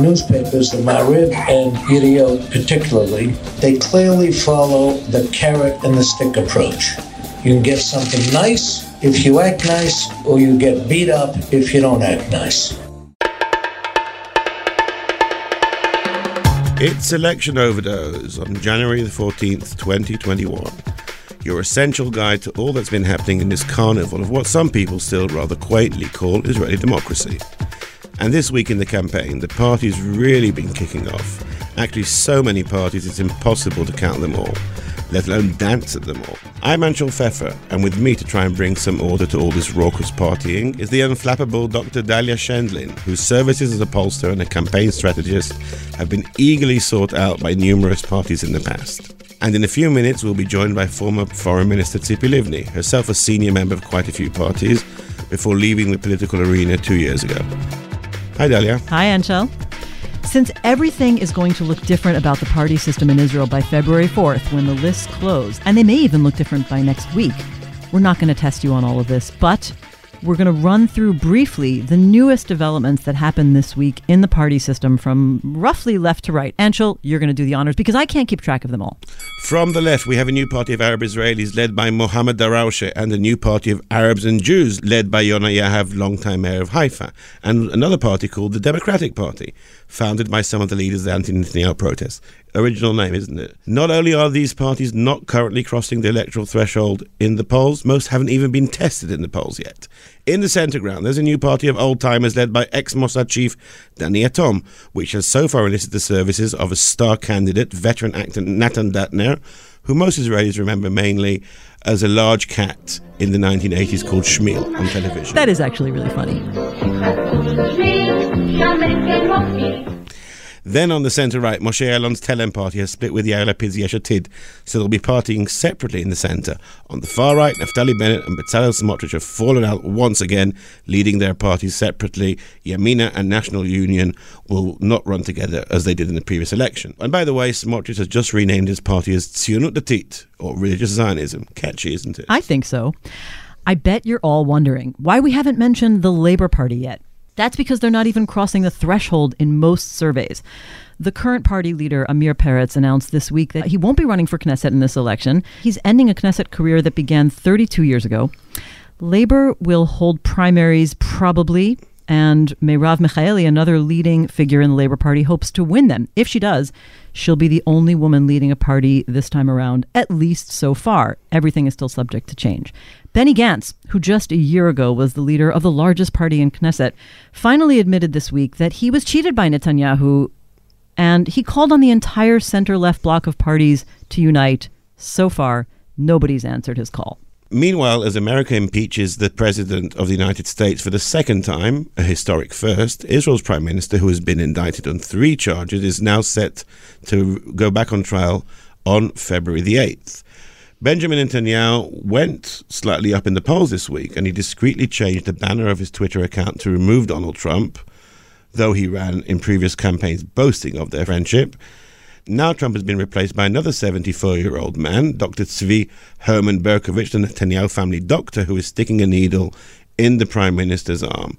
newspapers, the Maariv and Yediot particularly, they clearly follow the carrot and the stick approach. You can get something nice if you act nice, or you get beat up if you don't act nice. It's Election Overdose on January the 14th, 2021. Your essential guide to all that's been happening in this carnival of what some people still rather quaintly call Israeli democracy. And this week in the campaign, the party's really been kicking off. Actually, so many parties it's impossible to count them all let alone dance at them all. I'm Anshel Pfeffer, and with me to try and bring some order to all this raucous partying is the unflappable Dr. Dahlia Scheindlin, whose services as a pollster and a campaign strategist have been eagerly sought out by numerous parties in the past. And in a few minutes, we'll be joined by former Foreign Minister Tzipi Livni, herself a senior member of quite a few parties, before leaving the political arena two years ago. Hi, Dahlia. Hi, Anshel. Since everything is going to look different about the party system in Israel by February 4th when the lists close, and they may even look different by next week, we're not going to test you on all of this, but we're going to run through briefly the newest developments that happened this week in the party system from roughly left to right. Anshel, you're going to do the honors because I can't keep track of them all. From the left, we have a new party of Arab Israelis led by Mohammed Darawshe and a new party of Arabs and Jews led by Yona Yahav, longtime mayor of Haifa, and another party called the Democratic Party, founded by some of the leaders of the anti-Netanyahu protests. Original name, isn't it? Not only are these parties not currently crossing the electoral threshold in the polls, most haven't even been tested in the polls yet. In the centre ground, there's a new party of old timers led by ex Mossad chief Danny Yatom, which has so far enlisted the services of a star candidate, veteran actor Natan Datner, who most Israelis remember mainly as a large cat in the 1980s called Shmuel on television. That is actually really funny. Then on the centre right, Moshe Ya'alon's Telem party has split with Yair Lapid's Yesh Atid, so they'll be partying separately in the centre. On the far right, Naftali Bennett and Bezalel Smotrich have fallen out once again, leading their parties separately. Yamina and National Union will not run together as they did in the previous election. And by the way, Smotrich has just renamed his party as Tzionut Datit, or Religious Zionism. Catchy, isn't it? I think so. I bet you're all wondering why we haven't mentioned the Labour Party yet. That's because they're not even crossing the threshold in most surveys. The current party leader, Amir Peretz, announced this week that he won't be running for Knesset in this election. He's ending a Knesset career that began 32 years ago. Labor will hold primaries probably, and Merav Michaeli, another leading figure in the Labor Party, hopes to win them. If she does, she'll be the only woman leading a party this time around, at least so far. Everything is still subject to change. Benny Gantz, who just a year ago was the leader of the largest party in Knesset, finally admitted this week that he was cheated by Netanyahu and he called on the entire center left bloc of parties to unite. So far, nobody's answered his call. Meanwhile, as America impeaches the President of the United States for the second time, a historic first, Israel's Prime Minister, who has been indicted on three charges, is now set to go back on trial on February the 8th. Benjamin Netanyahu went slightly up in the polls this week, and he discreetly changed the banner of his Twitter account to remove Donald Trump, though he ran in previous campaigns boasting of their friendship. Now Trump has been replaced by another 74 year old man, Dr. Tzvi Herman Berkovich, the Netanyahu family doctor, who is sticking a needle in the prime minister's arm.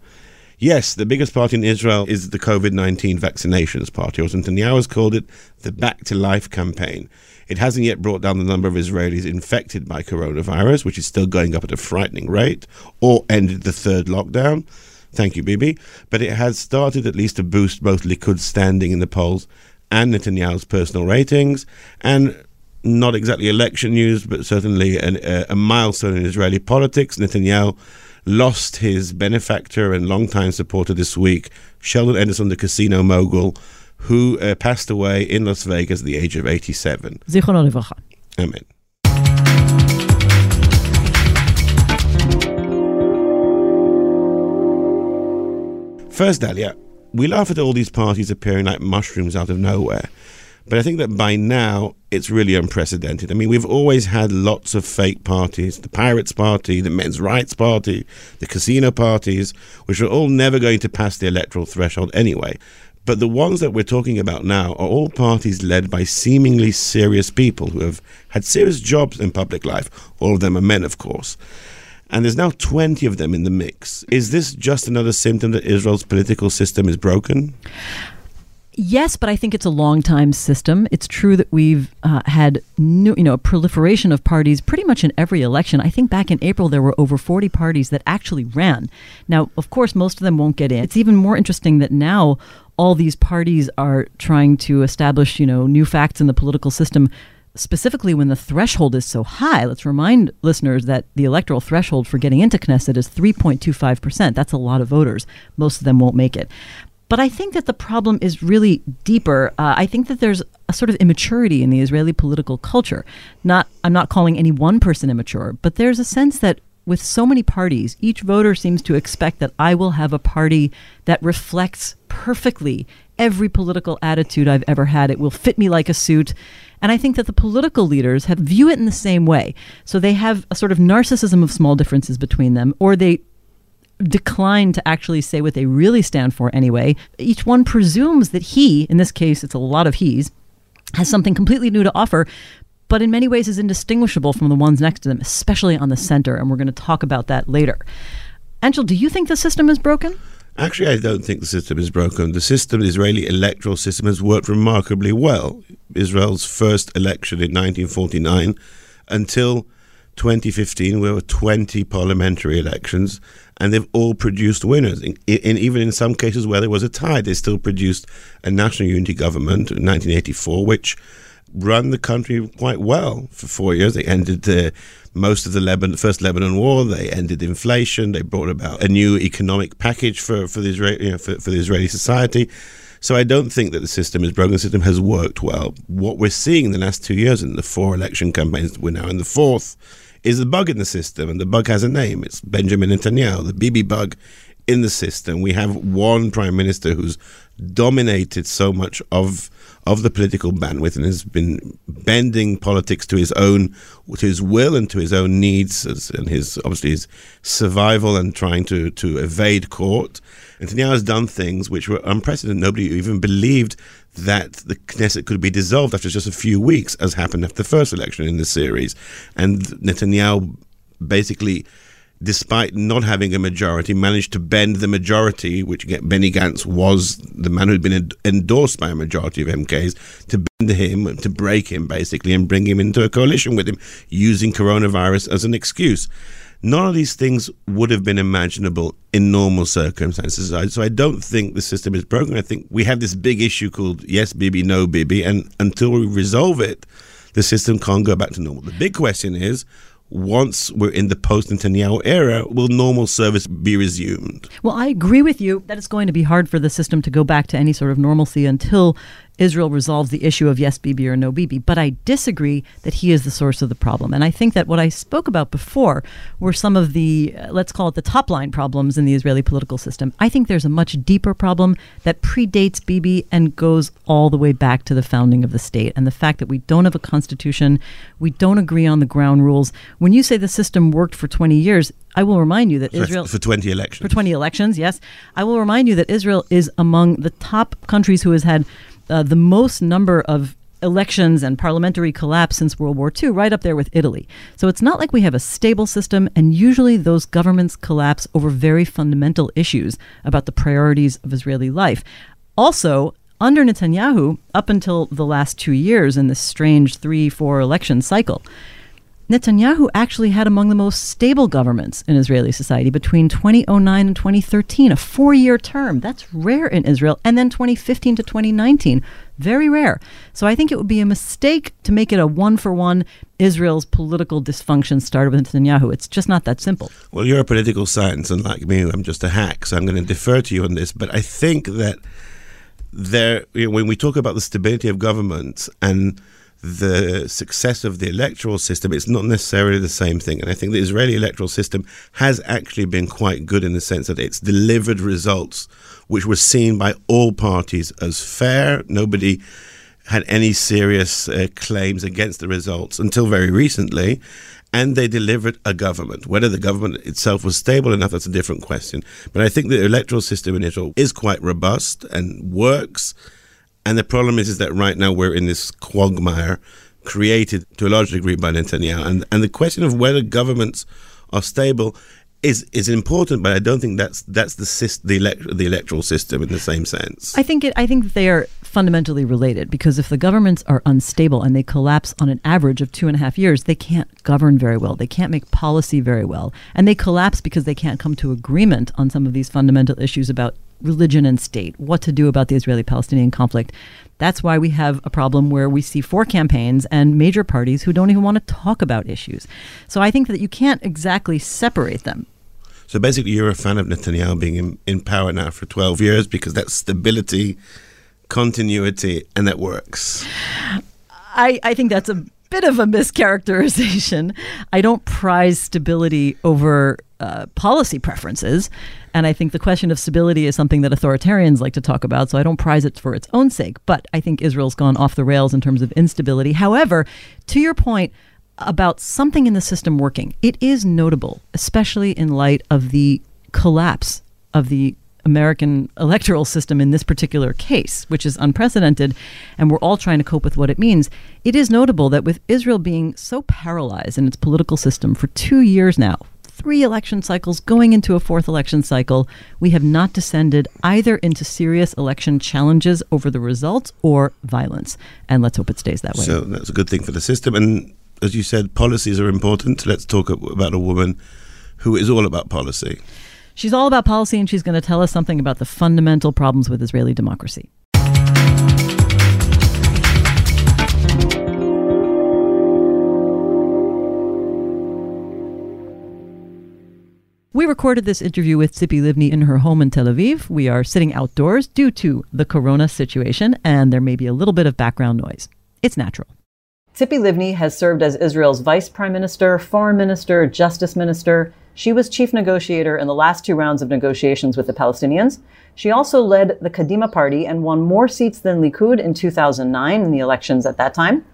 Yes, the biggest party in Israel is the COVID 19 vaccinations party, or as Netanyahu has called it, the Back to Life campaign. It hasn't yet brought down the number of Israelis infected by coronavirus, which is still going up at a frightening rate, or ended the third lockdown. Thank you, Bibi. But it has started at least to boost both Likud's standing in the polls and Netanyahu's personal ratings, and not exactly election news, but certainly an, a, a milestone in Israeli politics. Netanyahu lost his benefactor and longtime supporter this week, Sheldon Adelson, the casino mogul, who uh, passed away in Las Vegas at the age of 87. Zichrono Livracha. Amen. First, Dahlia, we laugh at all these parties appearing like mushrooms out of nowhere. But I think that by now it's really unprecedented. I mean, we've always had lots of fake parties the Pirates Party, the Men's Rights Party, the casino parties, which are all never going to pass the electoral threshold anyway. But the ones that we're talking about now are all parties led by seemingly serious people who have had serious jobs in public life. All of them are men, of course. And there's now 20 of them in the mix. Is this just another symptom that Israel's political system is broken? Yes, but I think it's a long time system. It's true that we've uh, had new, you know a proliferation of parties pretty much in every election. I think back in April there were over 40 parties that actually ran. Now, of course, most of them won't get in. It's even more interesting that now all these parties are trying to establish, you know, new facts in the political system specifically when the threshold is so high. Let's remind listeners that the electoral threshold for getting into Knesset is 3.25%. That's a lot of voters. Most of them won't make it. But I think that the problem is really deeper. Uh, I think that there's a sort of immaturity in the Israeli political culture. Not, I'm not calling any one person immature, but there's a sense that with so many parties, each voter seems to expect that I will have a party that reflects perfectly every political attitude I've ever had. It will fit me like a suit. And I think that the political leaders have view it in the same way. So they have a sort of narcissism of small differences between them, or they decline to actually say what they really stand for anyway. Each one presumes that he, in this case, it's a lot of he's, has something completely new to offer, but in many ways is indistinguishable from the ones next to them, especially on the center. And we're going to talk about that later. Anshel, do you think the system is broken? Actually, I don't think the system is broken. The system, the Israeli electoral system, has worked remarkably well. Israel's first election in 1949 until 2015, there were 20 parliamentary elections, and they've all produced winners. And even in some cases where there was a tie, they still produced a national unity government in 1984, which run the country quite well for four years. They ended the most of the Lebanon, first Lebanon war. They ended inflation. They brought about a new economic package for for the Israeli you know, for, for the Israeli society. So I don't think that the system is broken. The system has worked well. What we're seeing in the last two years in the four election campaigns, we're now in the fourth, is the bug in the system, and the bug has a name. It's Benjamin Netanyahu, the Bibi bug in the system. We have one prime minister who's dominated so much of of the political bandwidth and has been bending politics to his own to his will and to his own needs and his obviously his survival and trying to to evade court. Netanyahu has done things which were unprecedented. Nobody even believed that the Knesset could be dissolved after just a few weeks, as happened after the first election in the series. And Netanyahu basically despite not having a majority, managed to bend the majority, which Benny Gantz was the man who'd been endorsed by a majority of MKs, to bend him, to break him basically, and bring him into a coalition with him, using coronavirus as an excuse. None of these things would have been imaginable in normal circumstances. So I don't think the system is broken. I think we have this big issue called yes, Bibi, no, Bibi, and until we resolve it, the system can't go back to normal. The big question is once we're in the post Netanyahu era, will normal service be resumed? Well, I agree with you that it's going to be hard for the system to go back to any sort of normalcy until Israel resolves the issue of yes, Bibi or no Bibi. But I disagree that he is the source of the problem. And I think that what I spoke about before were some of the, uh, let's call it the top line problems in the Israeli political system. I think there's a much deeper problem that predates Bibi and goes all the way back to the founding of the state. And the fact that we don't have a constitution, we don't agree on the ground rules. When you say the system worked for 20 years, I will remind you that for, Israel for 20 elections. For 20 elections, yes. I will remind you that Israel is among the top countries who has had uh, the most number of elections and parliamentary collapse since World War II, right up there with Italy. So it's not like we have a stable system, and usually those governments collapse over very fundamental issues about the priorities of Israeli life. Also, under Netanyahu, up until the last two years in this strange three, four election cycle, Netanyahu actually had among the most stable governments in Israeli society between 2009 and 2013, a four year term. That's rare in Israel. And then 2015 to 2019, very rare. So I think it would be a mistake to make it a one for one Israel's political dysfunction started with Netanyahu. It's just not that simple. Well, you're a political science, and like me, I'm just a hack. So I'm going to defer to you on this. But I think that there, you know, when we talk about the stability of governments and the success of the electoral system, it's not necessarily the same thing. And I think the Israeli electoral system has actually been quite good in the sense that it's delivered results which were seen by all parties as fair. Nobody had any serious uh, claims against the results until very recently. And they delivered a government. Whether the government itself was stable enough, that's a different question. But I think the electoral system in Israel is quite robust and works and the problem is, is that right now we're in this quagmire created to a large degree by Netanyahu. And, and the question of whether governments are stable is is important, but I don't think that's that's the syst- the elect- the electoral system in the same sense. I think it. I think they are fundamentally related because if the governments are unstable and they collapse on an average of two and a half years, they can't govern very well. They can't make policy very well, and they collapse because they can't come to agreement on some of these fundamental issues about religion and state, what to do about the Israeli-Palestinian conflict. That's why we have a problem where we see four campaigns and major parties who don't even want to talk about issues. So I think that you can't exactly separate them. So basically, you're a fan of Netanyahu being in, in power now for 12 years because that's stability, continuity, and that works. I, I think that's a bit of a mischaracterization. I don't prize stability over uh, policy preferences. And I think the question of stability is something that authoritarians like to talk about. So I don't prize it for its own sake. But I think Israel's gone off the rails in terms of instability. However, to your point, about something in the system working. It is notable, especially in light of the collapse of the American electoral system in this particular case, which is unprecedented, and we're all trying to cope with what it means. It is notable that with Israel being so paralyzed in its political system for two years now, three election cycles going into a fourth election cycle, we have not descended either into serious election challenges over the results or violence. And let's hope it stays that way. So that's a good thing for the system. And as you said, policies are important. Let's talk about a woman who is all about policy. She's all about policy, and she's going to tell us something about the fundamental problems with Israeli democracy. We recorded this interview with Tzipi Livni in her home in Tel Aviv. We are sitting outdoors due to the corona situation, and there may be a little bit of background noise. It's natural. Tzipi Livni has served as Israel's vice prime minister, foreign minister, justice minister. She was chief negotiator in the last two rounds of negotiations with the Palestinians. She also led the Kadima party and won more seats than Likud in 2009 in the elections at that time.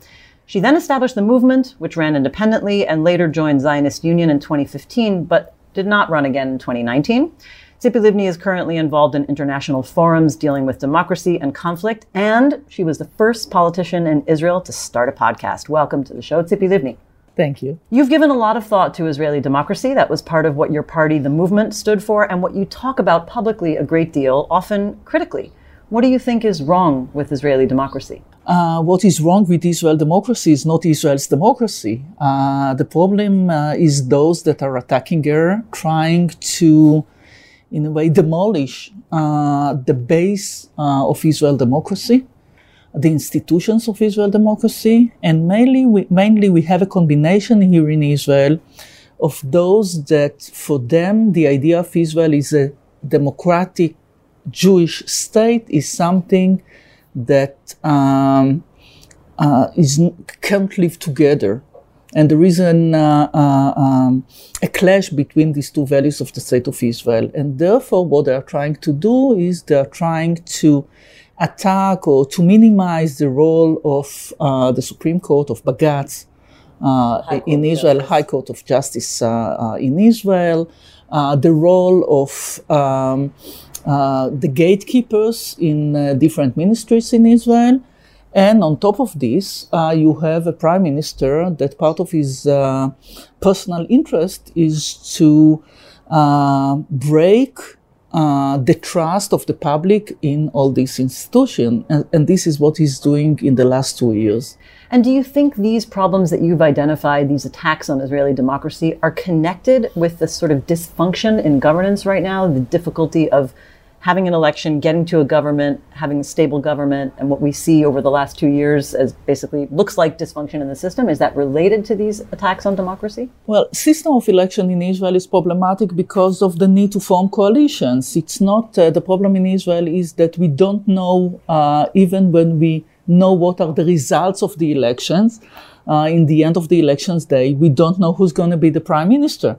She then established the movement, which ran independently and later joined Zionist Union in 2015, but did not run again in 2019. Tzipi Livni is currently involved in international forums dealing with democracy and conflict, and she was the first politician in Israel to start a podcast. Welcome to the show, Tzipi Livni. Thank you. You've given a lot of thought to Israeli democracy. That was part of what your party, the movement, stood for, and what you talk about publicly a great deal, often critically. What do you think is wrong with Israeli democracy? Uh, what is wrong with Israel democracy is not Israel's democracy. Uh, the problem uh, is those that are attacking her, trying to in a way, demolish uh, the base uh, of Israel democracy, the institutions of Israel democracy, and mainly we, mainly we have a combination here in Israel of those that, for them, the idea of Israel is a democratic Jewish state is something that um, uh, is, can't live together. And there is an, uh, uh, um, a clash between these two values of the state of Israel. And therefore, what they are trying to do is they are trying to attack or to minimize the role of uh, the Supreme Court of Bagatz uh, in Israel, High Court of Justice uh, uh, in Israel, the role of um, the gatekeepers in different ministries in Israel. And on top of this, uh, you have a prime minister that part of his uh, personal interest is to uh, break uh, the trust of the public in all these institutions. And, and, this is what he's doing in the last two years. And do you think these problems that you've identified, these attacks on Israeli democracy, are connected with the sort of dysfunction in governance right now, the difficulty of having an election, getting to a government, having a stable government, and what we see over the last two years as basically looks like dysfunction in the system, is that related to these attacks on democracy? Well, system of election in Israel is problematic because of the need to form coalitions. It's not uh, the problem in Israel is that we don't know uh, even when we know what are the results of the elections. Uh, in the end of the elections day, we don't know who's going to be the prime minister.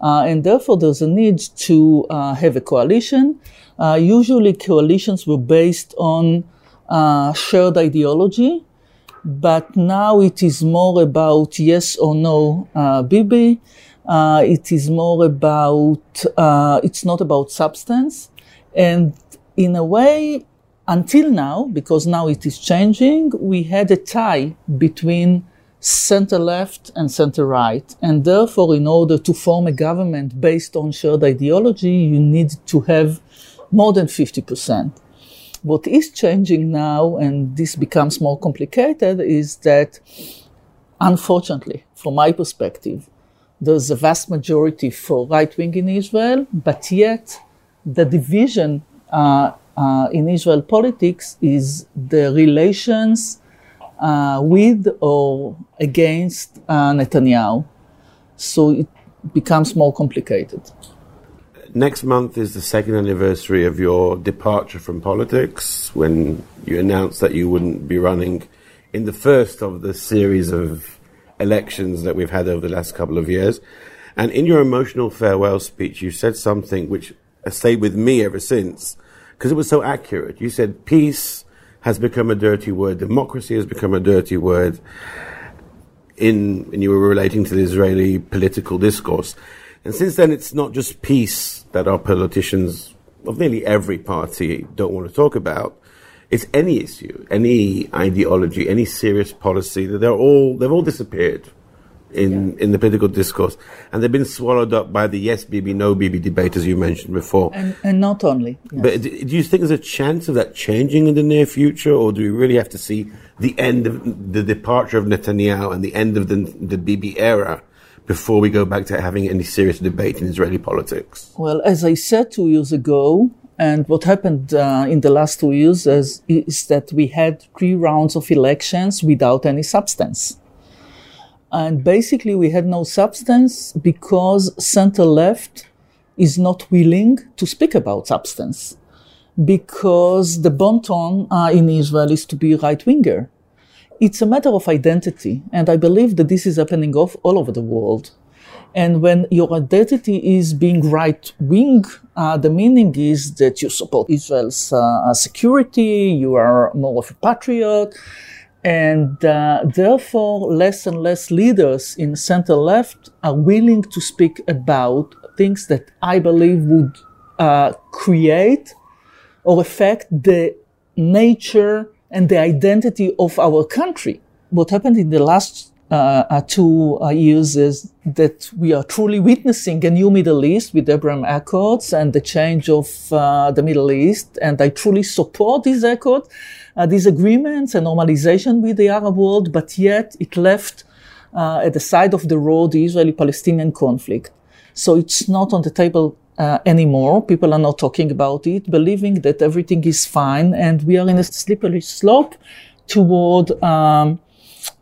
Uh, and therefore, there's a need to uh, have a coalition. Uh, usually, coalitions were based on uh, shared ideology, but now it is more about yes or no uh, Bibi. It is more about, it's not about substance. And in a way, until now, because now it is changing, we had a tie between center left and center right. And therefore, in order to form a government based on shared ideology, you need to have more than 50%. What is changing now, and this becomes more complicated, is that unfortunately, from my perspective, there's a vast majority for right wing in Israel, but yet the division uh, uh, in Israel politics is the relations uh, with or against uh, Netanyahu. So it becomes more complicated. Next month is the second anniversary of your departure from politics when you announced that you wouldn't be running in the first of the series of elections that we've had over the last couple of years. And in your emotional farewell speech, you said something which has stayed with me ever since because it was so accurate. You said peace has become a dirty word, democracy has become a dirty word. In, and you were relating to the Israeli political discourse. And since then, it's not just peace that our politicians of nearly every party don't want to talk about. It's any issue, any ideology, any serious policy. That they're all they've all disappeared in yeah. in the political discourse, and they've been swallowed up by the yes Bibi, no Bibi debate, as you mentioned before. And, and not only. Yes. But do you think there's a chance of that changing in the near future, or do we really have to see the end of the departure of Netanyahu and the end of the the Bibi era? Before we go back to having any serious debate in Israeli politics? Well, as I said two years ago, and what happened uh, in the last two years is, is, that we had three rounds of elections without any substance. And basically, we had no substance because center left is not willing to speak about substance because the bon ton uh, in Israel is to be right winger. It's a matter of identity, and I believe that this is happening off all over the world. And when your identity is being right wing, uh, the meaning is that you support Israel's uh, security, you are more of a patriot, and uh, therefore, less and less leaders in center left are willing to speak about things that I believe would uh, create or affect the nature and the identity of our country. What happened in the last uh, uh two uh, years is that we are truly witnessing a new Middle East with Abraham Accords and the change of uh, the Middle East. And I truly support this accord uh, these agreements and normalization with the Arab world, but yet it left uh, at the side of the road the Israeli-Palestinian conflict. So it's not on the table uh, anymore. People are not talking about it, believing that everything is fine, and we are in a slippery slope toward um,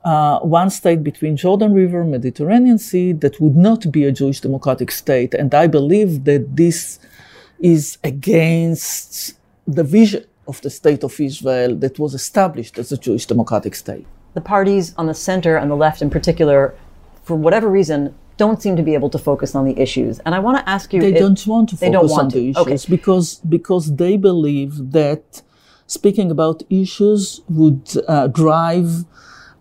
uh, one state between Jordan River, Mediterranean Sea, that would not be a Jewish democratic state. And I believe that this is against the vision of the state of Israel that was established as a Jewish democratic state. The parties on the center and the left in particular, for whatever reason, don't seem to be able to focus on the issues. And I want to ask you They don't want to focus on to. the issues okay. because because they believe that speaking about issues would uh, drive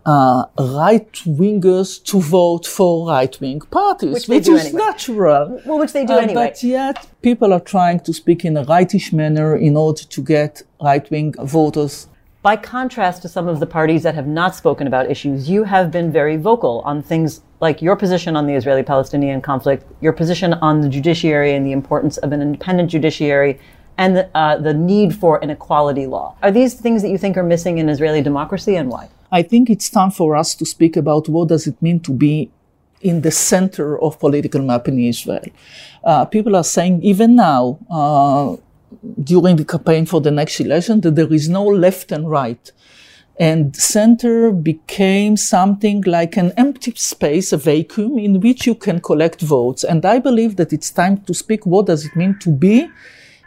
uh, right wingers to vote for right wing parties, which, which is anyway. natural. Well, which they do uh, anyway. But yet, people are trying to speak in a rightish manner in order to get right wing voters. By contrast to some of the parties that have not spoken about issues, you have been very vocal on things like your position on the Israeli Palestinian conflict, your position on the judiciary and the importance of an independent judiciary, and the, uh, the need for an equality law. Are these things that you think are missing in Israeli democracy and why? I think it's time for us to speak about what does it mean to be in the center of political map in Israel. Uh, people are saying even now, uh, during the campaign for the next election, that there is no left and right. And center became something like an empty space, a vacuum in which you can collect votes. And I believe that it's time to speak what does it mean to be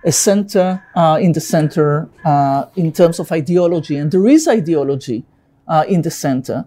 a center uh, in the center uh, in terms of ideology. And there is ideology uh, in the center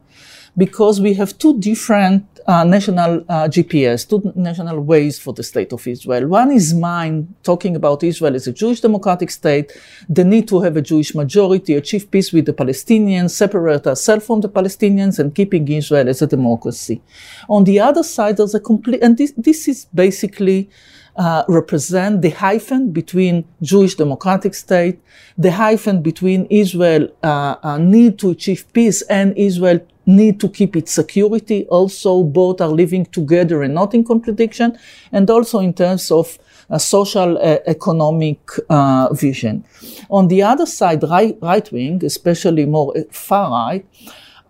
because we have two different uh, national uh, GPS, two national ways for the state of Israel. One is mine, talking about Israel as a Jewish democratic state, the need to have a Jewish majority, achieve peace with the Palestinians, separate ourselves from the Palestinians, and keeping Israel as a democracy. On the other side, there's a complete, and this, this is basically uh, represent the hyphen between Jewish democratic state, the hyphen between Israel uh, uh, need to achieve peace and Israel need to keep its security. Also, both are living together and not in contradiction. And also in terms of a social uh, economic uh, vision. On the other side, right, right wing, especially more uh, far right,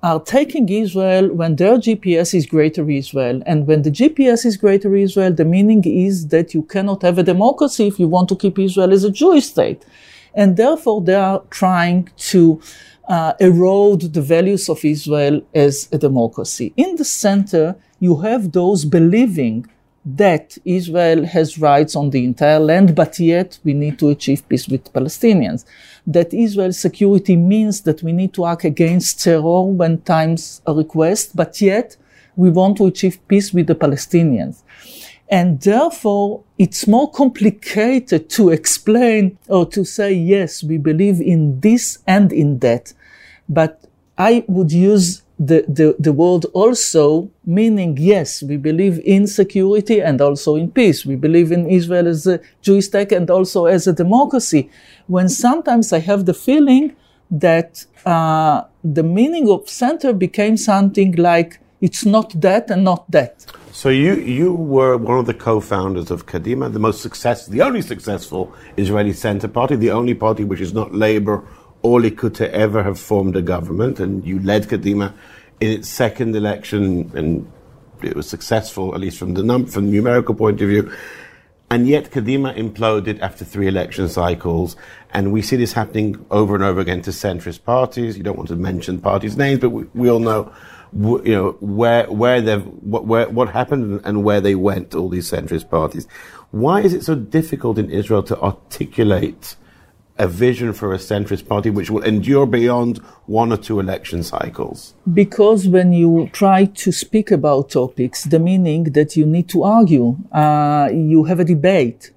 are taking Israel when their GPS is greater Israel. And when the GPS is greater Israel, the meaning is that you cannot have a democracy if you want to keep Israel as a Jewish state. And therefore, they are trying to uh, erode the values of Israel as a democracy. In the center, you have those believing that Israel has rights on the entire land, but yet we need to achieve peace with Palestinians. That Israel's security means that we need to act against terror when times request, but yet we want to achieve peace with the Palestinians. And therefore, it's more complicated to explain or to say, yes, we believe in this and in that. But I would use the, the, the word also meaning, yes, we believe in security and also in peace. We believe in Israel as a Jewish state and also as a democracy. When sometimes I have the feeling that uh, the meaning of center became something like it's not that and not that. So you you were one of the co-founders of Kadima, the most successful, the only successful Israeli center party, the only party which is not Labour or Likud to ever have formed a government, and you led Kadima in its second election, and it was successful, at least from the num- from the numerical point of view. And yet, Kadima imploded after three election cycles, and we see this happening over and over again to centrist parties. You don't want to mention parties' names, but we, we all know, you know, where where they what where, what happened and where they went. All these centrist parties. Why is it so difficult in Israel to articulate a vision for a centrist party which will endure beyond one or two election cycles? Because when you try to speak about topics, the meaning that you need to argue, uh, you have a debate.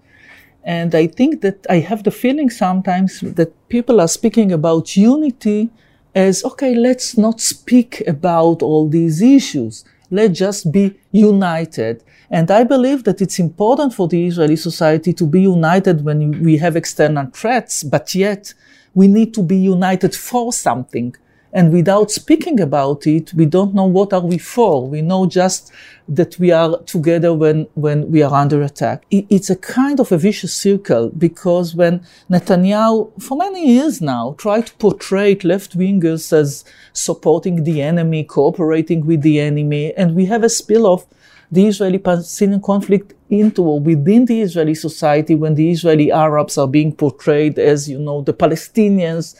And I think that I have the feeling sometimes that people are speaking about unity as, okay, let's not speak about all these issues. Let's just be united. And I believe that it's important for the Israeli society to be united when we have external threats, but yet we need to be united for something. And without speaking about it, we don't know what are we for. We know just that we are together when, when we are under attack. It's a kind of a vicious circle because when Netanyahu, for many years now, tried to portray left wingers as supporting the enemy, cooperating with the enemy, and we have a spill the Israeli-Palestinian conflict into or within the Israeli society when the Israeli Arabs are being portrayed as, you know, the Palestinians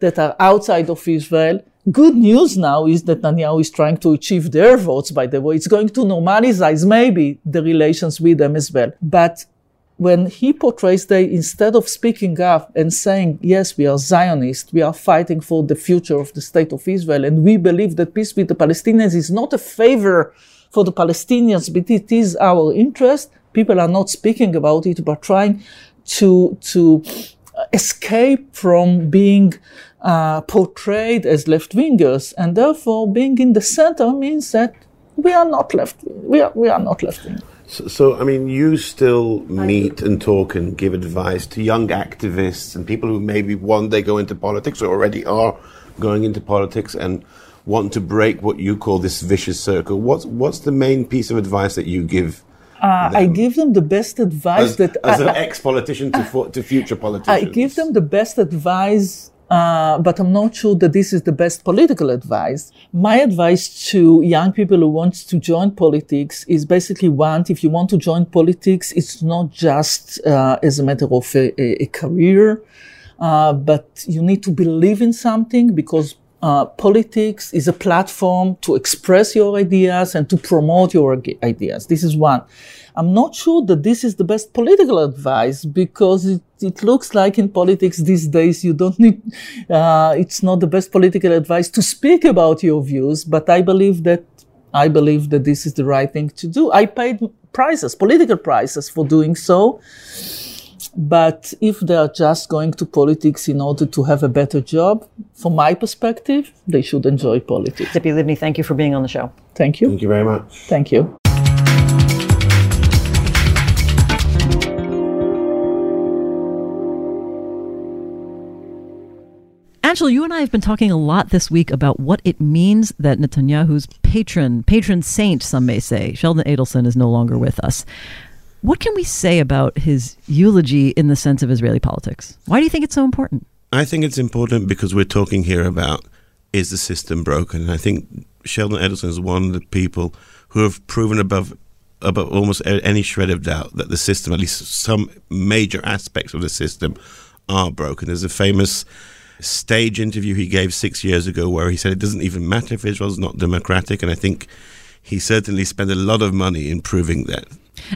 that are outside of Israel. Good news now is that Netanyahu is trying to achieve their votes, by the way. It's going to normalize maybe the relations with them as well. But when he portrays they instead of speaking up and saying yes we are zionists we are fighting for the future of the state of israel and we believe that peace with the palestinians is not a favor for the Palestinians, but it is our interest. People are not speaking about it, but trying to, to escape from being uh, portrayed as left wingers. And therefore, being in the center means that we are not left we are, we are not left wing. So, so, I mean, you still meet and talk and give advice to young activists and people who maybe one day go into politics or already are going into politics and want to break what you call this vicious circle, what's what's the main piece of advice that you give? Uh, I give them the best advice as, that as I, an ex-politician to to future politicians. I give them the best advice, uh, but I'm not sure that this is the best political advice. My advice to young people who want to join politics is basically one: if you want to join politics, it's not just uh, as a matter of a, a, a career. Uh, but you need to believe in something because uh, politics is a platform to express your ideas and to promote your ideas. This is one. I'm not sure that this is the best political advice because it, it looks like in politics these days you don't need, uh, it's not the best political advice to speak about your views, but I believe that, I believe that this is the right thing to do. I paid prizes, political prizes for doing so. But if they are just going to politics in order to have a better job, from my perspective, they should enjoy politics. Tzipi Livni, thank you for being on the show. Thank you. Thank you very much. Thank you. Anshel, you and I have been talking a lot this week about what it means that Netanyahu's patron, patron saint, some may say, Sheldon Adelson, is no longer with us. What can we say about his eulogy in the sense of Israeli politics? Why do you think it's so important? I think it's important because we're talking here about is the system broken? And I think Sheldon Adelson is one of the people who have proven above above almost any shred of doubt that the system, at least some major aspects of the system, are broken. There's a famous stage interview he gave six years ago where he said it doesn't even matter if Israel's not democratic, and I think he certainly spent a lot of money in proving that.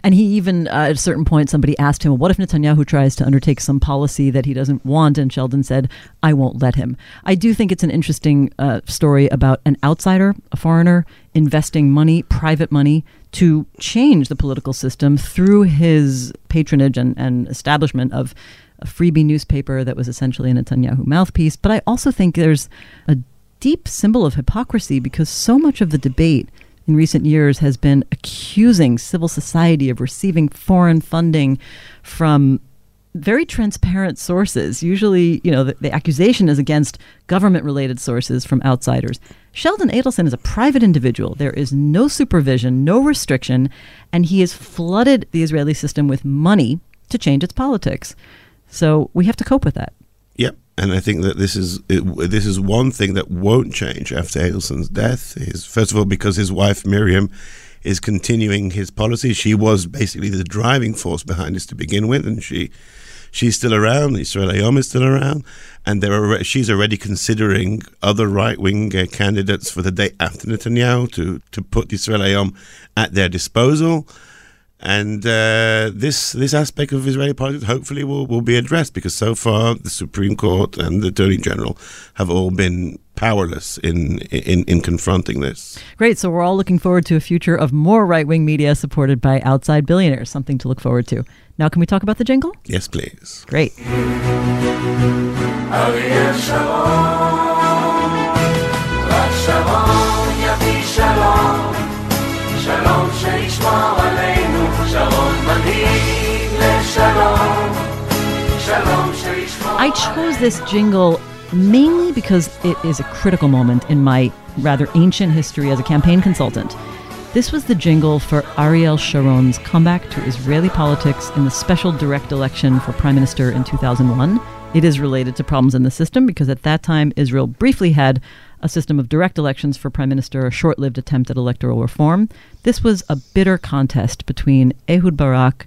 And he even, uh, at a certain point, somebody asked him, What if Netanyahu tries to undertake some policy that he doesn't want? And Sheldon said, I won't let him. I do think it's an interesting uh, story about an outsider, a foreigner, investing money, private money, to change the political system through his patronage and, and establishment of a freebie newspaper that was essentially a Netanyahu mouthpiece. But I also think there's a deep symbol of hypocrisy because so much of the debate in recent years has been accusing civil society of receiving foreign funding from very transparent sources. Usually, you know, the, the accusation is against government related sources from outsiders. Sheldon Adelson is a private individual. There is no supervision, no restriction, and he has flooded the Israeli system with money to change its politics. So we have to cope with that. And I think that this is it, this is one thing that won't change after Adelson's death. Is first of all because his wife Miriam is continuing his policy. She was basically the driving force behind this to begin with, and she she's still around. Israel Hayom is still around, and there are she's already considering other right wing uh, candidates for the day after Netanyahu to to put Israel Hayom at their disposal and uh, this this aspect of Israeli politics hopefully will, will be addressed because so far the Supreme Court and the Attorney General have all been powerless in, in in confronting this. Great. So we're all looking forward to a future of more right wing media supported by outside billionaires. Something to look forward to. Now, can we talk about the jingle? Yes, please. Great. I chose this jingle mainly because it is a critical moment in my rather ancient history as a campaign consultant. This was the jingle for Ariel Sharon's comeback to Israeli politics in the special direct election for prime minister in 2001. It is related to problems in the system because at that time Israel briefly had a system of direct elections for prime minister, a short lived attempt at electoral reform. This was a bitter contest between Ehud Barak,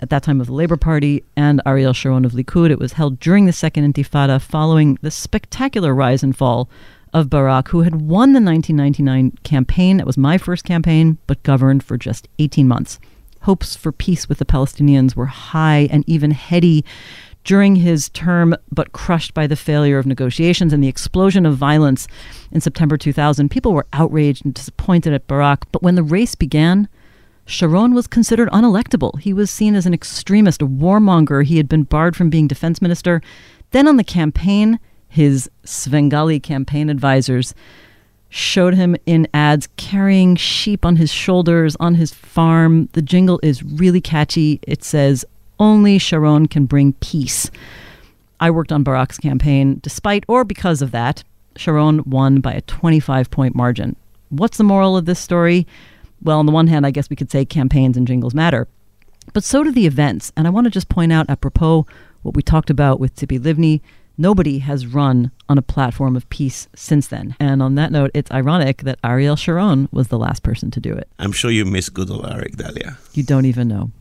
at that time of the Labour Party, and Ariel Sharon of Likud. It was held during the Second Intifada following the spectacular rise and fall of Barak, who had won the 1999 campaign. That was my first campaign, but governed for just 18 months. Hopes for peace with the Palestinians were high and even heady during his term, but crushed by the failure of negotiations and the explosion of violence in September 2000. People were outraged and disappointed at Barak, but when the race began, Sharon was considered unelectable. He was seen as an extremist, a warmonger. He had been barred from being defense minister. Then on the campaign, his Svengali campaign advisors showed him in ads carrying sheep on his shoulders on his farm. The jingle is really catchy. It says, only Sharon can bring peace. I worked on Barak's campaign. Despite or because of that, Sharon won by a 25 point margin. What's the moral of this story? Well, on the one hand, I guess we could say campaigns and jingles matter, but so do the events. And I want to just point out, apropos what we talked about with Tzipi Livni, nobody has run on a platform of peace since then. And on that note, it's ironic that Ariel Sharon was the last person to do it. I'm sure you miss good old Arik Dahlia. You don't even know.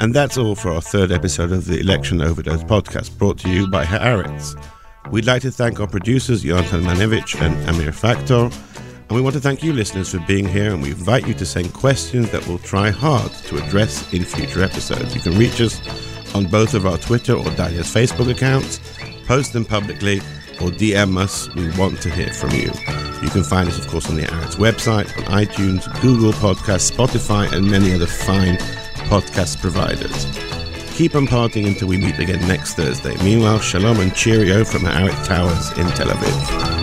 And that's all for our third episode of the Election Overdose podcast, brought to you by Haaretz. We'd like to thank our producers, Jonathan Manevich and Amir Factor. And we want to thank you, listeners, for being here. And we invite you to send questions that we'll try hard to address in future episodes. You can reach us on both of our Twitter or Dahlia's Facebook accounts, post them publicly, or DM us. We want to hear from you. You can find us, of course, on the Haaretz website, on iTunes, Google Podcasts, Spotify, and many other fine podcast providers. Keep on partying until we meet again next Thursday. Meanwhile, shalom and cheerio from Haaretz Towers in Tel Aviv.